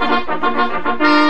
Thank you.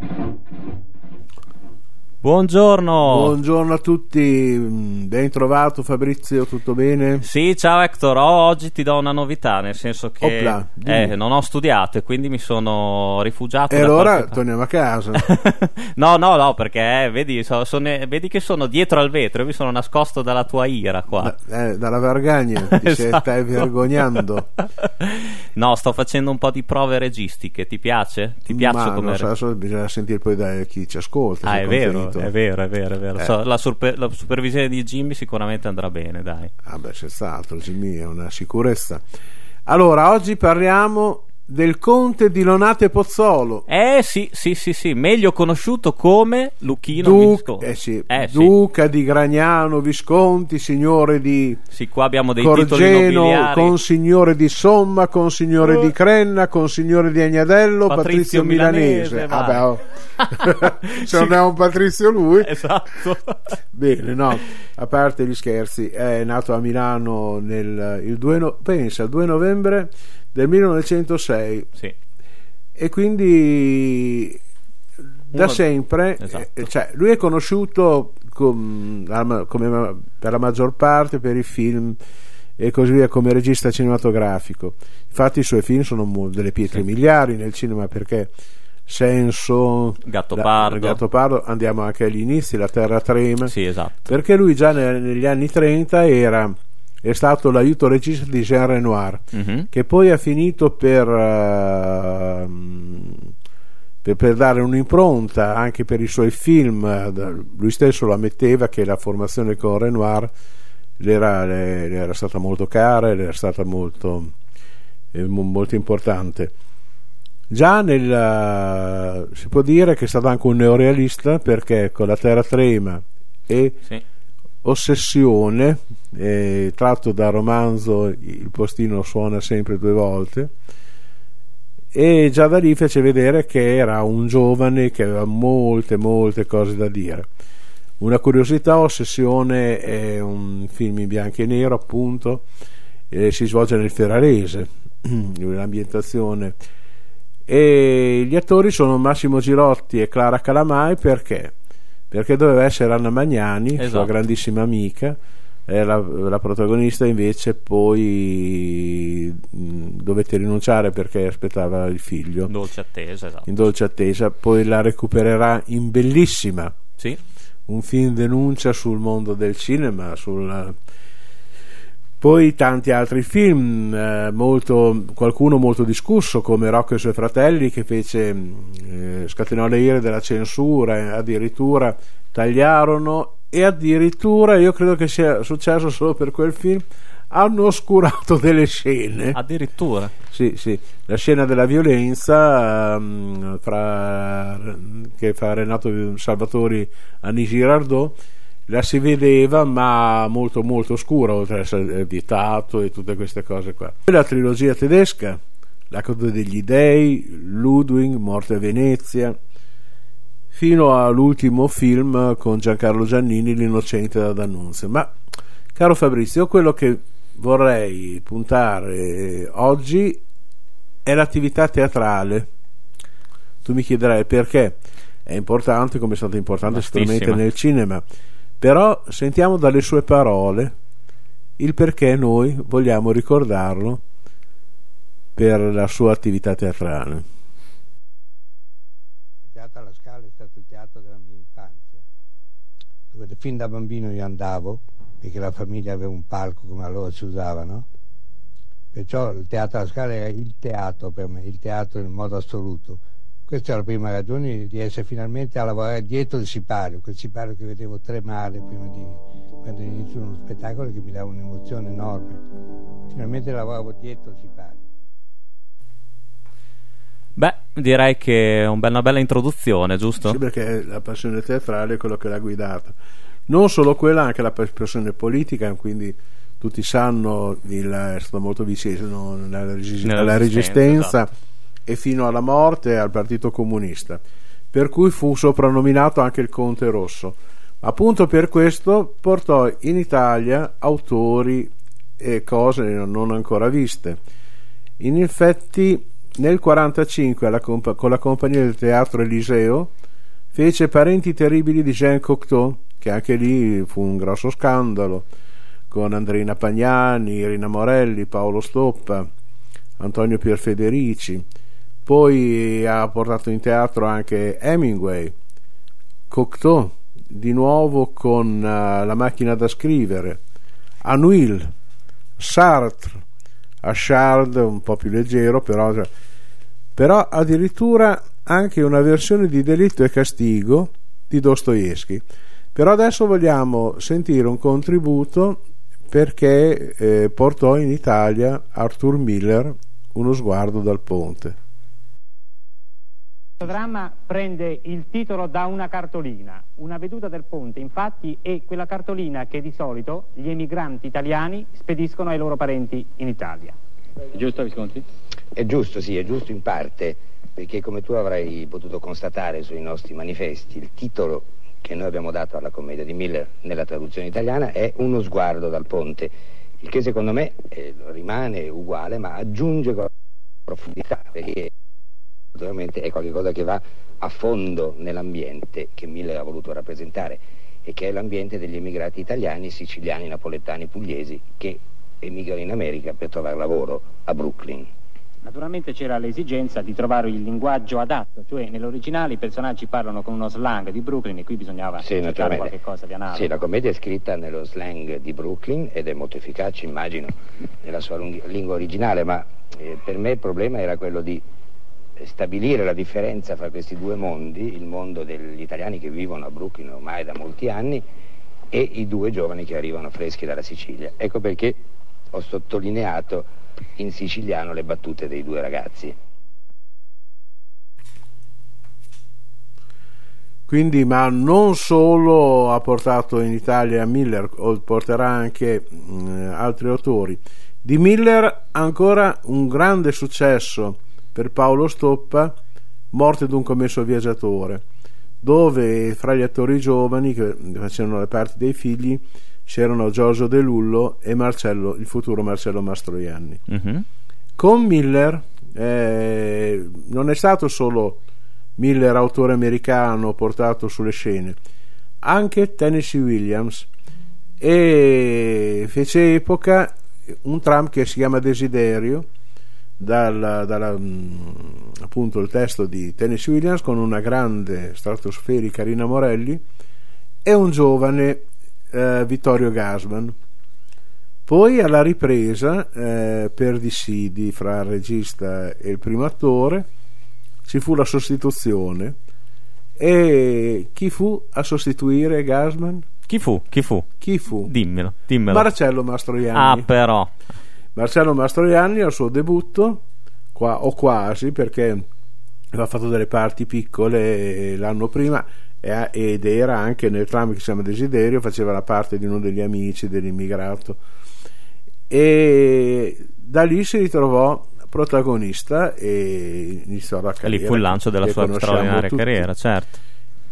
Buongiorno. Buongiorno a tutti, ben trovato Fabrizio, tutto bene? Sì, ciao Hector, oh, oggi ti do una novità, nel senso che Opla, eh, non ho studiato e quindi mi sono rifugiato. E allora qualche- torniamo a casa. no, no, no, perché eh, vedi, so- sono- vedi che sono dietro al vetro, io mi sono nascosto dalla tua ira qua. Da- eh, dalla Vargagna, ti Esatto. stai vergognando. no, sto facendo un po' di prove registiche, ti piace? Ti piace Ma come non so, bisogna sentire poi da chi ci ascolta. Ah, è vero, è vero, è vero, è vero. Eh. So, la, surpe- la supervisione di Jimmy sicuramente andrà bene, dai. Ah beh, senz'altro, Jimmy è una sicurezza. Allora, oggi parliamo del conte di Lonate Pozzolo. Eh sì, sì, sì, sì, meglio conosciuto come Luchino Duc- Visconti. eh sì, Eh sì. Duca di Gragnano Visconti, signore di Sì, qua abbiamo dei Corgeno, consignore di Somma, consignore Oh. di Crenna, consignore di Agnadello, Patrizio Patrizio, Milanese. Milanese, oh. Se non è un Patrizio lui. Esatto. Bene, no, a parte gli scherzi, è nato a Milano nel, il 2, no- pensa, il 2 novembre del 1906 sì. e quindi da Uno- sempre Esatto. eh, cioè, lui è conosciuto com- come per la maggior parte per i film e così via come regista cinematografico infatti i suoi film sono delle pietre Sì. miliari nel cinema perché Senso Gattopardo. la- Gattopardo andiamo anche agli inizi La Terra Trema Sì, esatto. perché lui già ne- negli anni 30 era è stato l'aiuto regista di Jean Renoir Mhm. che poi ha finito per, ehm, per, per dare un'impronta anche per i suoi film. Lui stesso lo ammetteva che la formazione con Renoir le era, le- le era stata molto cara, le era stata molto, eh, mo- molto importante. Già nel, eh, si può dire che è stato anche un neorealista perché con la Terra Trema e Sì. Ossessione, eh, tratto dal romanzo Il postino suona sempre due volte, e già da lì fece vedere che era un giovane che aveva molte, molte cose da dire. Una curiosità, Ossessione è un film in bianco e nero, appunto, eh, si svolge nel Ferrarese, l'ambientazione. E gli attori sono Massimo Girotti e Clara Calamai perché? Perché doveva essere Anna Magnani, sua Esatto. grandissima amica, la, la protagonista invece poi mh, dovette rinunciare perché aspettava il figlio Dolce attesa, esatto. in dolce attesa, poi la recupererà in bellissima Sì. un film denuncia sul mondo del cinema, sul... poi tanti altri film, eh, molto- qualcuno molto discusso come Rocco e i suoi fratelli che fece, eh, scatenò le ire della censura, eh, addirittura tagliarono e addirittura io credo che sia successo solo per quel film, hanno oscurato delle scene. Addirittura. Sì, sì, la scena della violenza ehm, fra, che fa Renato Salvatori a Girardot la si vedeva ma molto molto scura oltre ad essere vietato e tutte queste cose qua. Poi la trilogia tedesca La coda degli dei Ludwig, Morte a Venezia fino all'ultimo film con Giancarlo Giannini L'innocente da D'Annunzio. Ma caro Fabrizio quello che vorrei puntare oggi è l'attività teatrale. Tu mi chiederai perché. È importante, come è stata importante sicuramente nel cinema, però sentiamo dalle sue parole il perché noi vogliamo ricordarlo per la sua attività teatrale. Il teatro alla Scala è stato il teatro della mia infanzia, dove fin da bambino io andavo, perché la famiglia aveva un palco come allora si usava, no? Perciò il teatro alla Scala era il teatro per me, il teatro in modo assoluto. Questa è la prima ragione di essere finalmente a lavorare dietro il sipario, quel sipario che vedevo tremare prima di quando inizio uno spettacolo che mi dava un'emozione enorme. Finalmente lavoravo dietro il sipario. Beh, direi che è una bella introduzione, giusto? Sì, perché la passione teatrale è quello che l'ha guidata. Non solo quella, anche la passione politica, quindi tutti sanno, il, è stato molto vicino alla, resistenza, resistenza e fino alla morte al Partito Comunista, per cui fu soprannominato anche il Conte Rosso. Appunto per questo portò in Italia autori e cose non ancora viste. In effetti nel 1945 alla compa- con la compagnia del teatro Eliseo fece Parenti terribili di Jean Cocteau, che anche lì fu un grosso scandalo, con Andrina Pagnani, Irina Morelli, Paolo Stoppa, Antonio Pierfederici. Poi ha portato in teatro anche Hemingway, Cocteau, di nuovo con uh, La macchina da scrivere, Anuil, Sartre, Achard un po' più leggero, però, però addirittura anche una versione di Delitto e Castigo di Dostoevsky. Però adesso vogliamo sentire un contributo perché eh, portò in Italia Arthur Miller uno sguardo dal ponte. Il dramma prende il titolo da una cartolina, una veduta del ponte, infatti è quella cartolina che di solito gli emigranti italiani spediscono ai loro parenti in Italia. È giusto Visconti? È giusto, sì, è giusto in parte, perché come tu avrai potuto constatare sui nostri manifesti, il titolo che noi abbiamo dato alla commedia di Miller nella traduzione italiana è Uno sguardo dal ponte, il che secondo me eh, rimane uguale ma aggiunge profondità, perché naturalmente è qualcosa che va a fondo nell'ambiente che Miller ha voluto rappresentare e che è l'ambiente degli emigrati italiani, siciliani, napoletani, pugliesi che emigrano in America per trovare lavoro a Brooklyn. Naturalmente c'era l'esigenza di trovare il linguaggio adatto, cioè nell'originale i personaggi parlano con uno slang di Brooklyn e qui bisognava Sì, cercare naturalmente. qualche cosa di analogo. Sì, la commedia è scritta nello slang di Brooklyn ed è molto efficace, immagino, nella sua lingua originale, ma eh, per me il problema era quello di stabilire la differenza fra questi due mondi, il mondo degli italiani che vivono a Brooklyn ormai da molti anni e i due giovani che arrivano freschi dalla Sicilia. Ecco perché ho sottolineato in siciliano le battute dei due ragazzi. Quindi, ma non solo ha portato in Italia Miller, porterà anche mh, altri autori. Di Miller ancora un grande successo per Paolo Stoppa, Morte d'un commesso viaggiatore, dove fra gli attori giovani che facevano le parti dei figli c'erano Giorgio De Lullo e Marcello, il futuro Marcello Mastroianni. Mhm. Con Miller eh, non è stato solo Miller autore americano portato sulle scene, anche Tennessee Williams e fece epoca un tram che si chiama Desiderio dal, dalla, mh, appunto il testo di Tennessee Williams con una grande stratosferica Rina Morelli e un giovane eh, Vittorio Gasman poi alla ripresa eh, per dissidi fra il regista e il primo attore ci fu la sostituzione e chi fu a sostituire Gasman? Chi fu? Chi fu? Chi fu? Dimmelo, dimmelo. Marcello Mastroianni. ah, però. Marcello Mastroianni al suo debutto, qua, o quasi, perché aveva fatto delle parti piccole l'anno prima e- ed era anche nel tram che si chiama Desiderio, faceva la parte di uno degli amici dell'immigrato. E da lì si ritrovò protagonista e iniziò la E carriera. lì fu il lancio della sua straordinaria tutti. carriera, certo.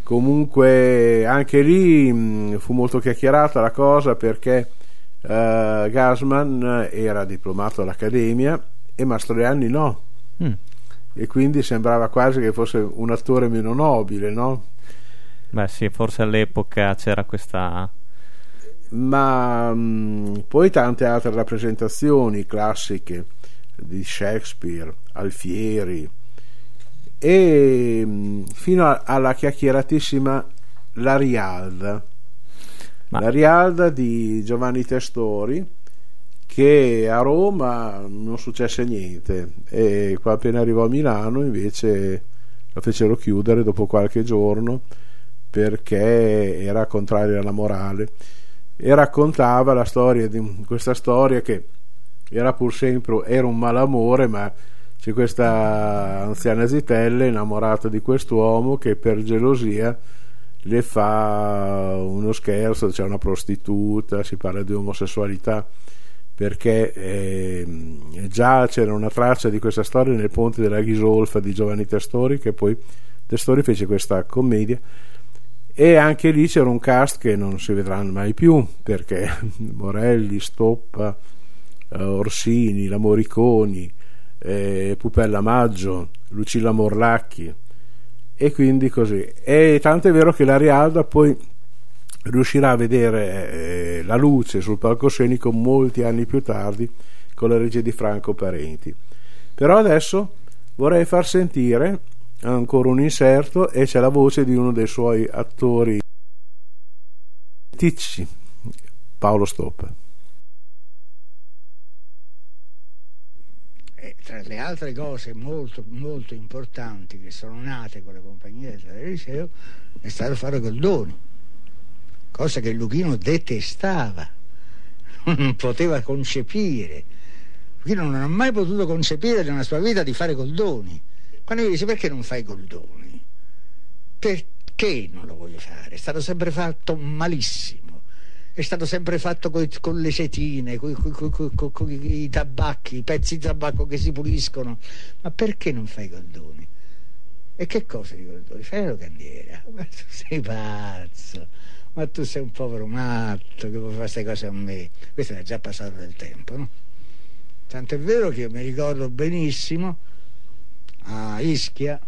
Comunque anche lì mh, fu molto chiacchierata la cosa perché eh, Gasman era diplomato all'Accademia e Mastroianni no. Mm. E quindi sembrava quasi che fosse un attore meno nobile, no? Beh, sì, forse all'epoca c'era questa. Ma mh, poi tante altre rappresentazioni classiche di Shakespeare, Alfieri e mh, fino alla chiacchieratissima La Rialda. Ma- La Rialda di Giovanni Testori che a Roma non successe niente. E qua appena arrivò a Milano invece la fecero chiudere dopo qualche giorno perché era contraria alla morale. E raccontava la storia di questa storia che era pur sempre era un malamore ma c'è questa anziana Zitella innamorata di quest'uomo che per gelosia le fa uno scherzo, c'è una prostituta, si parla di omosessualità perché eh, già c'era una traccia di questa storia nel Ponte della Ghisolfa di Giovanni Testori che poi Testori fece questa commedia e anche lì c'era un cast che non si vedranno mai più perché Morelli, Stoppa, eh, Orsini, la Moriconi, eh, Pupella Maggio, Lucilla Morlacchi e quindi così. E tanto è vero che la Rialda poi riuscirà a vedere eh, la luce sul palcoscenico molti anni più tardi con la regia di Franco Parenti. Però adesso vorrei far sentire ancora un inserto e c'è la voce di uno dei suoi attori ticci, Paolo Stoppa. Tra le altre cose molto, molto importanti che sono nate con la compagnia del Liceo è stato fare Goldoni, cosa che Luchino detestava, non poteva concepire. Luchino non ha mai potuto concepire nella sua vita di fare Goldoni. Quando io dice perché non fai Goldoni? Perché non lo voglio fare? È stato sempre fatto malissimo è stato sempre fatto coi, con le setine, con i tabacchi, i pezzi di tabacco che si puliscono. Ma perché non fai goldoni? E che cosa di goldoni? Fai la candiera. Ma tu sei pazzo, ma tu sei un povero matto che puoi fare queste cose a me. Questo è già passato del tempo, no? Tanto è vero che io mi ricordo benissimo a Ischia,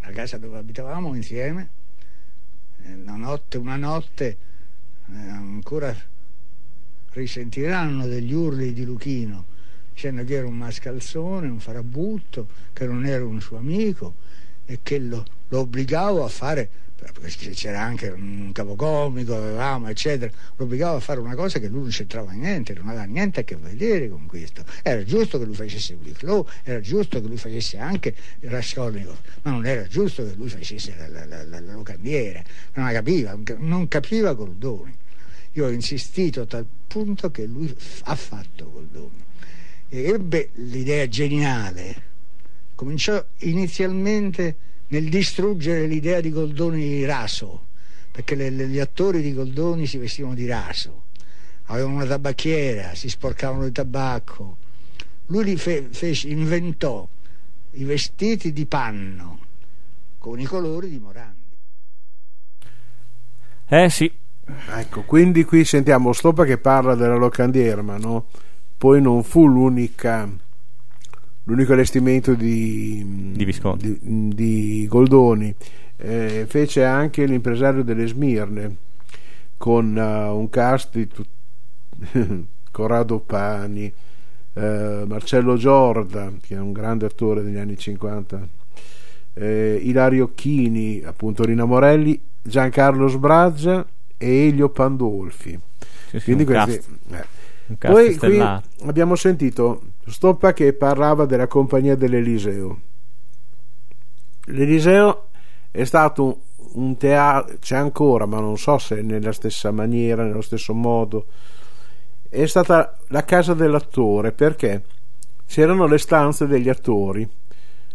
la casa dove abitavamo insieme, una notte, una notte eh, ancora risentiranno degli urli di Luchino dicendo che era un mascalzone, un farabutto, che non era un suo amico e che lo, lo obbligavo a fare c'era anche un capocomico, avevamo, eccetera, lo obbligava a fare una cosa che lui non c'entrava niente, non aveva niente a che vedere con questo. Era giusto che lui facesse Wicklow, era giusto che lui facesse anche Raskolnikov, ma non era giusto che lui facesse la, la, la, la locandiera, non la capiva, non capiva Goldoni. Io ho insistito a tal punto che lui ha fatto Goldoni. E ebbe l'idea geniale, cominciò inizialmente nel distruggere l'idea di Goldoni raso, perché le, le, gli attori di Goldoni si vestivano di raso, avevano una tabacchiera, si sporcavano di tabacco. Lui li fe, fece, inventò i vestiti di panno con i colori di Morandi. Eh sì. Ecco, quindi qui sentiamo Stoppa che parla della locandiera, ma no? poi non fu l'unica l'unico allestimento di, di, di, di Goldoni eh, fece anche l'impresario delle Smirne con uh, un cast di tut... Corrado Pani eh, Marcello Giorda che è un grande attore degli anni 50 eh, Ilario Chini appunto Rina Morelli Giancarlo Sbraggia e Elio Pandolfi sì, sì, quindi questi eh. Poi qui abbiamo sentito Stoppa che parlava della compagnia dell'Eliseo. L'Eliseo è stato un teatro, c'è ancora, ma non so se nella stessa maniera, nello stesso modo. È stata la casa dell'attore perché c'erano le stanze degli attori.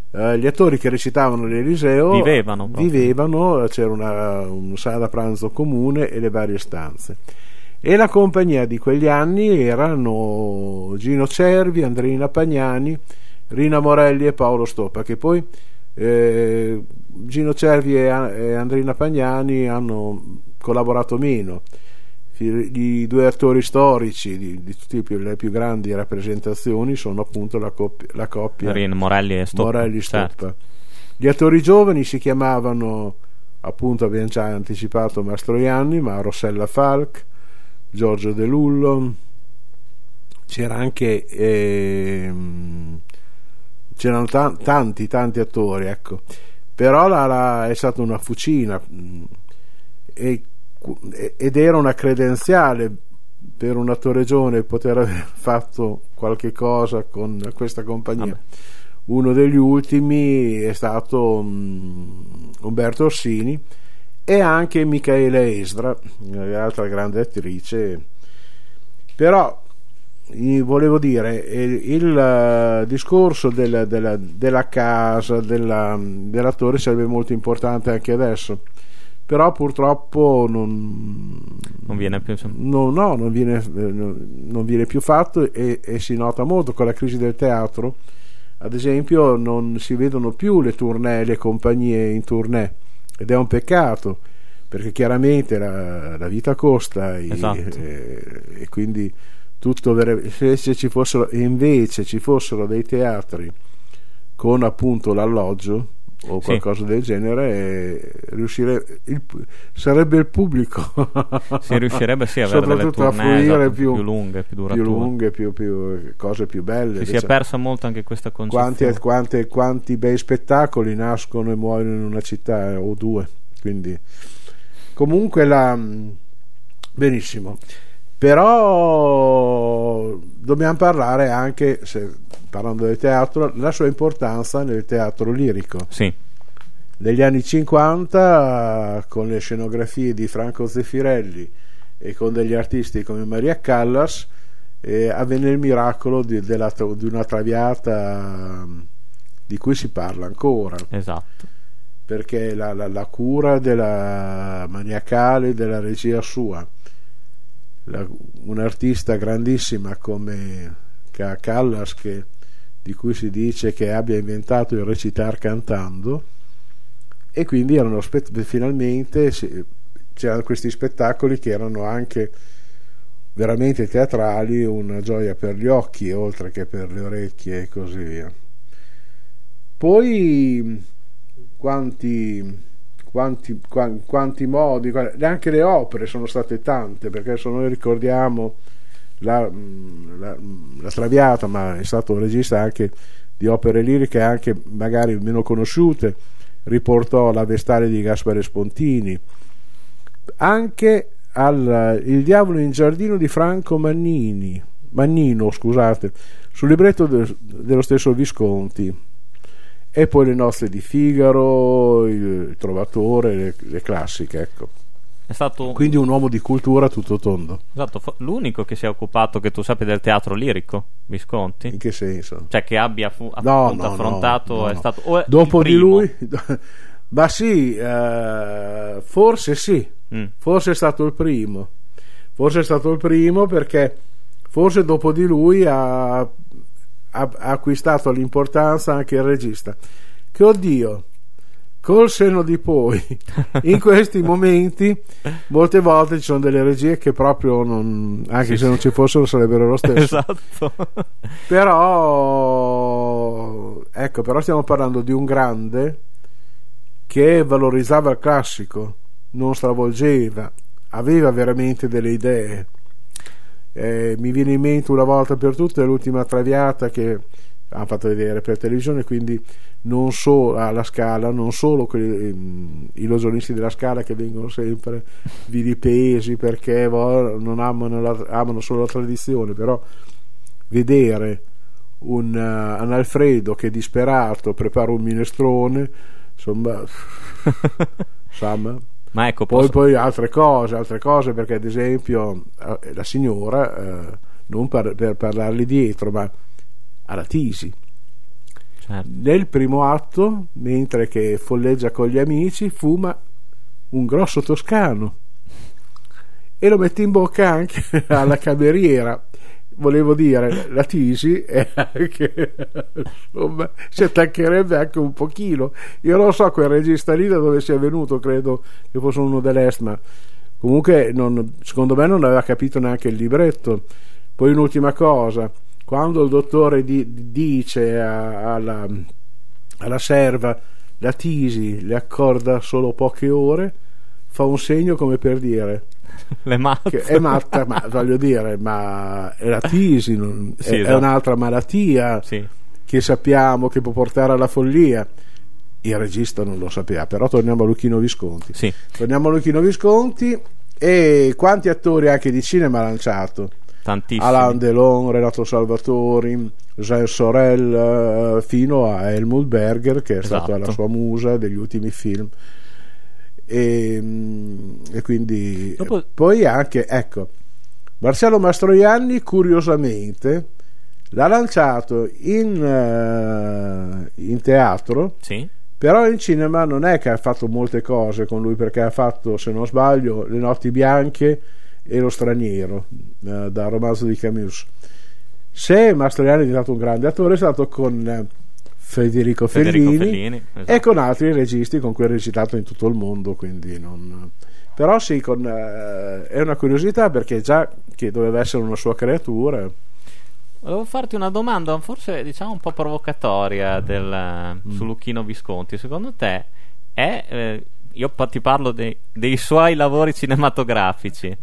Uh, gli attori che recitavano l'Eliseo vivevano, vivevano c'era una, una sala pranzo comune e le varie stanze e la compagnia di quegli anni erano Gino Cervi, Andrina Pagnani, Rina Morelli e Paolo Stoppa che poi eh, Gino Cervi e, e Andrina Pagnani hanno collaborato meno i due attori storici di, di tutte le più grandi rappresentazioni sono appunto la, coppia, la coppia Rin, Morelli e Stoppa, Morelli Stoppa. Certo. gli attori giovani si chiamavano appunto abbiamo già anticipato Mastroianni ma Rossella Falk Giorgio De Lullo. C'era anche ehm, c'erano ta- tanti tanti attori ecco. Però la, la, è stata una fucina mm, e, ed era una credenziale per un attore giovane poter aver fatto qualche cosa con questa compagnia. Vabbè. uno degli ultimi è stato um, Umberto Orsini e anche Michaela Esdra, l'altra grande attrice. Però volevo dire, il, il uh, discorso della, della, della casa, della, dell'attore sarebbe molto importante anche adesso. Però purtroppo non, non viene più no, no, non, viene, eh, non viene più fatto e, e, si nota molto. Con la crisi del teatro ad esempio non si vedono più le tournée le compagnie in tournée ed è un peccato perché chiaramente la, la vita costa esatto. e, e, quindi tutto se, se ci fossero invece ci fossero dei teatri con appunto l'alloggio o qualcosa sì. del genere riuscire il, sarebbe il pubblico. Si riuscirebbe sì, a avere soprattutto a esatto, più, più, lunghe più più, lunghe più, più, cose più belle si, si è persa molto anche questa concezione. quanti, quanti, quanti bei spettacoli nascono e muoiono in una città eh, o due quindi. Comunque la benissimo. Però dobbiamo parlare anche se parlando del teatro, la sua importanza nel teatro lirico. Sì. Negli anni 50, con le scenografie di Franco Zeffirelli e con degli artisti come Maria Callas, eh, avvenne il miracolo di, della, di una traviata di cui si parla ancora. Esatto. Perché la, la, la cura della maniacale della regia sua, la, un'artista grandissima come Callas che di cui si dice che abbia inventato il recitar cantando e quindi erano finalmente c'erano questi spettacoli che erano anche veramente teatrali, una gioia per gli occhi oltre che per le orecchie e così via. Poi quanti, quanti, quanti modi, anche le opere sono state tante, perché adesso noi ricordiamo la, mm, la, mm, la Traviata, ma è stato regista anche di opere liriche anche magari meno conosciute, riportò la Vestale di Gaspare Spontini, anche al Il diavolo in giardino di Franco Mannini, Mannino, scusate, sul libretto de, dello stesso Visconti. E poi le nostre di Figaro, il, il Trovatore, le, le classiche, ecco. È stato Quindi un uomo di cultura tutto tondo. Esatto, l'unico che si è occupato, che tu sappia, del teatro lirico, Visconti. In che senso? Cioè che abbia fu- no, no, affrontato, no, è stato... Dopo di lui... Ma sì, eh, forse sì, mm. forse è stato il primo. Forse è stato il primo perché forse dopo di lui ha, ha, ha acquistato l'importanza anche il regista. Che oddio, col seno di poi. In questi momenti molte volte ci sono delle regie che proprio non, anche sì, se non ci fossero sarebbero lo stesso. Esatto. Però ecco però stiamo parlando di un grande che valorizzava il classico non stravolgeva aveva veramente delle idee. Eh, mi viene in mente una volta per tutte l'ultima traviata che hanno fatto vedere per televisione quindi non solo alla scala, non solo quelli, ehm, i losonisti della scala che vengono sempre vilipesi perché non amano, la, amano solo la tradizione, però vedere un, uh, un Alfredo che disperato prepara un minestrone, insomma, insomma. Ma ecco, poi, poi, altre cose, altre cose perché ad esempio eh, la signora, eh, non per, per parlargli dietro, ma alla Tisi. Certo. nel primo atto mentre che folleggia con gli amici fuma un grosso toscano e lo mette in bocca anche alla cameriera. Volevo dire la Tisi è anche insomma si attaccherebbe anche un pochino. Io non so quel regista lì da dove sia venuto credo che fosse uno dell'est ma comunque non, secondo me non aveva capito neanche il libretto. Poi un'ultima cosa quando il dottore di, dice a, alla, alla serva la tisi le accorda solo poche ore, fa un segno come per dire le che è matta, ma voglio dire, ma è la tisi, non, sì, è, esatto. è, un'altra malattia sì. che sappiamo che può portare alla follia. Il regista non lo sapeva, però torniamo a Luchino Visconti. Sì. Torniamo a Luchino Visconti e quanti attori anche di cinema ha lanciato? Tantissimi. Alain Delon, Renato Salvatori, Sorel fino a Helmut Berger che è Esatto. stata la sua musa degli ultimi film e, mm, e quindi Dopo- poi anche ecco Marcello Mastroianni curiosamente l'ha lanciato in, eh, in teatro Sì? però in cinema non è che ha fatto molte cose con lui perché ha fatto se non sbaglio Le notti bianche e Lo straniero eh, dal romanzo di Camus se Mastroianni è diventato un grande attore è stato con eh, Federico, Federico Fellini, Fellini, esatto. e con altri registi con cui ha recitato in tutto il mondo quindi non... però sì con, eh, è una curiosità perché già che doveva essere una sua creatura Volevo farti una domanda, forse diciamo un po' provocatoria del, Mm. su Lucchino Visconti. Secondo te è. Io ti parlo dei, dei suoi lavori cinematografici.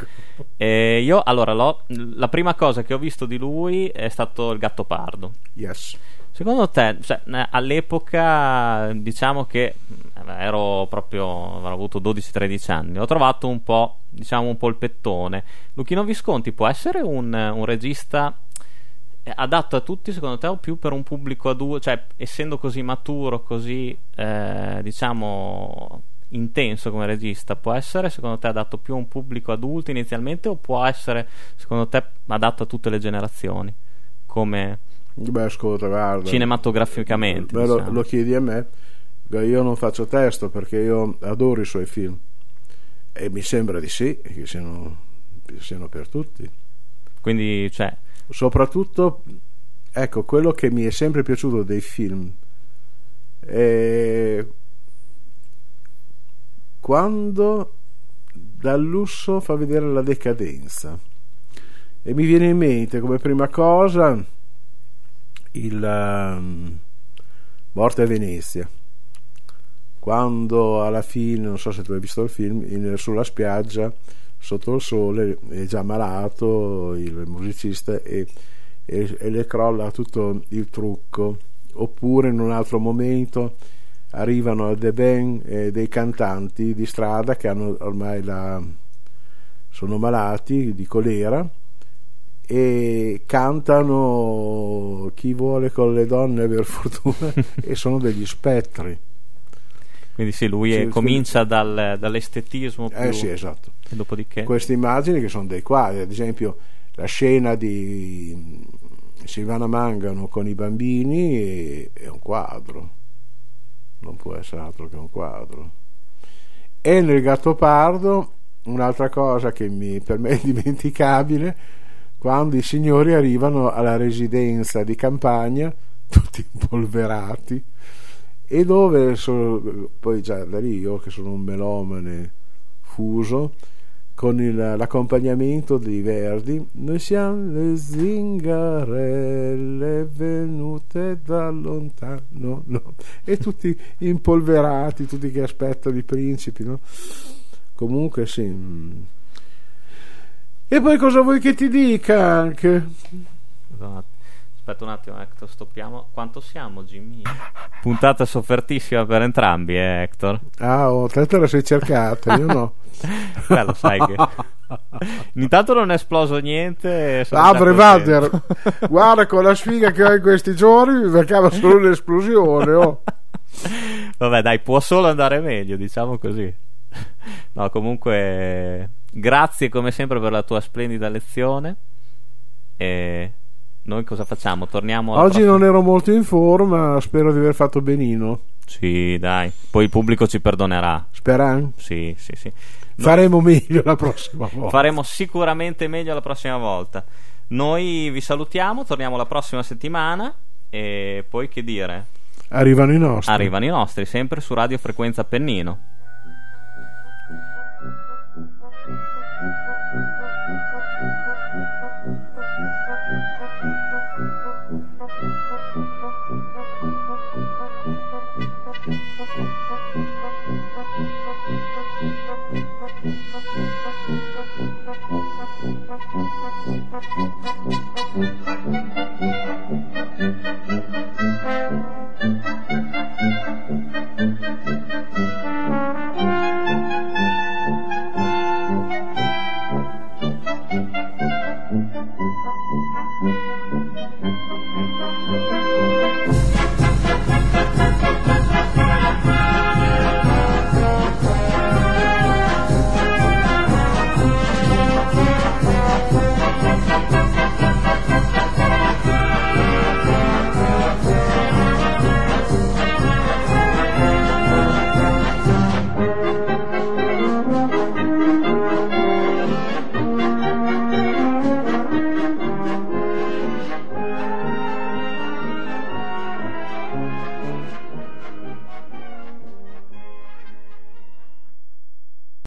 Eh, io, allora, l'ho- la prima cosa che ho visto di lui è stato Il gatto pardo. yes Secondo te, cioè, all'epoca, diciamo che eh, ero proprio, avrò avuto 12-13 anni, ho trovato un po', diciamo, un polpettone. Luchino Visconti può essere un, un regista eh, adatto a tutti, secondo te, o più per un pubblico adulto, cioè, essendo così maturo, così, eh, diciamo, intenso come regista, può essere, secondo te, adatto più a un pubblico adulto inizialmente, o può essere, secondo te, adatto a tutte le generazioni? Come beh ascolta guarda cinematograficamente. Me lo, diciamo. lo chiedi a me Beh, io non faccio testo perché io adoro i suoi film e mi sembra di sì che siano, che siano per tutti Quindi, cioè, soprattutto ecco quello che mi è sempre piaciuto dei film è quando dal lusso fa vedere la decadenza. E mi viene in mente come prima cosa il um, Morte a Venezia. Quando alla fine non so se tu hai visto il film in- sulla spiaggia sotto il sole è già malato il musicista e, e- e le crolla tutto il trucco. Oppure in un altro momento arrivano a The Ben eh, dei cantanti di strada che hanno ormai la sono malati di colera e cantano chi vuole con le donne per fortuna e sono degli spettri. Quindi sì, lui è- Sì, comincia dal- dall'estetismo più, eh sì esatto. e dopodiché? Queste immagini che sono dei quadri, ad esempio la scena di Silvana Mangano con i bambini è, è un quadro, non può essere altro che un quadro. E nel Gattopardo un'altra cosa che mi, per me è indimenticabile, quando i signori arrivano alla residenza di campagna, tutti impolverati, e dove sono, poi già da lì io che sono un melomane fuso con il- l'accompagnamento dei Verdi noi siamo le zingarelle venute da lontano no? e tutti impolverati tutti che aspettano i principi no? comunque sì e poi cosa vuoi che ti dica anche Esatto. Aspetta un attimo, Hector, stoppiamo. Quanto siamo, Jimmy? Puntata soffertissima per entrambi, eh, Hector? ah oh, te la sei cercata io no Beh, lo sai che... Intanto non è esploso niente. sono Ah, contento. guarda con la sfiga che ho in questi giorni mi mancava solo un'esplosione. Oh. Vabbè, dai, può solo andare meglio, diciamo così. No, comunque, grazie come sempre per la tua splendida lezione. E noi cosa facciamo? Torniamo Oggi prossima- non ero molto in forma, spero di aver fatto benino. Sì, dai. Poi il pubblico ci perdonerà. Speran? Sì, sì, sì. No, Faremo meglio la prossima volta. faremo sicuramente meglio la prossima volta. Noi vi salutiamo, torniamo la prossima settimana. E poi che dire? Arrivano i nostri. Arrivano i nostri, sempre su Radio Frequenza Appennino.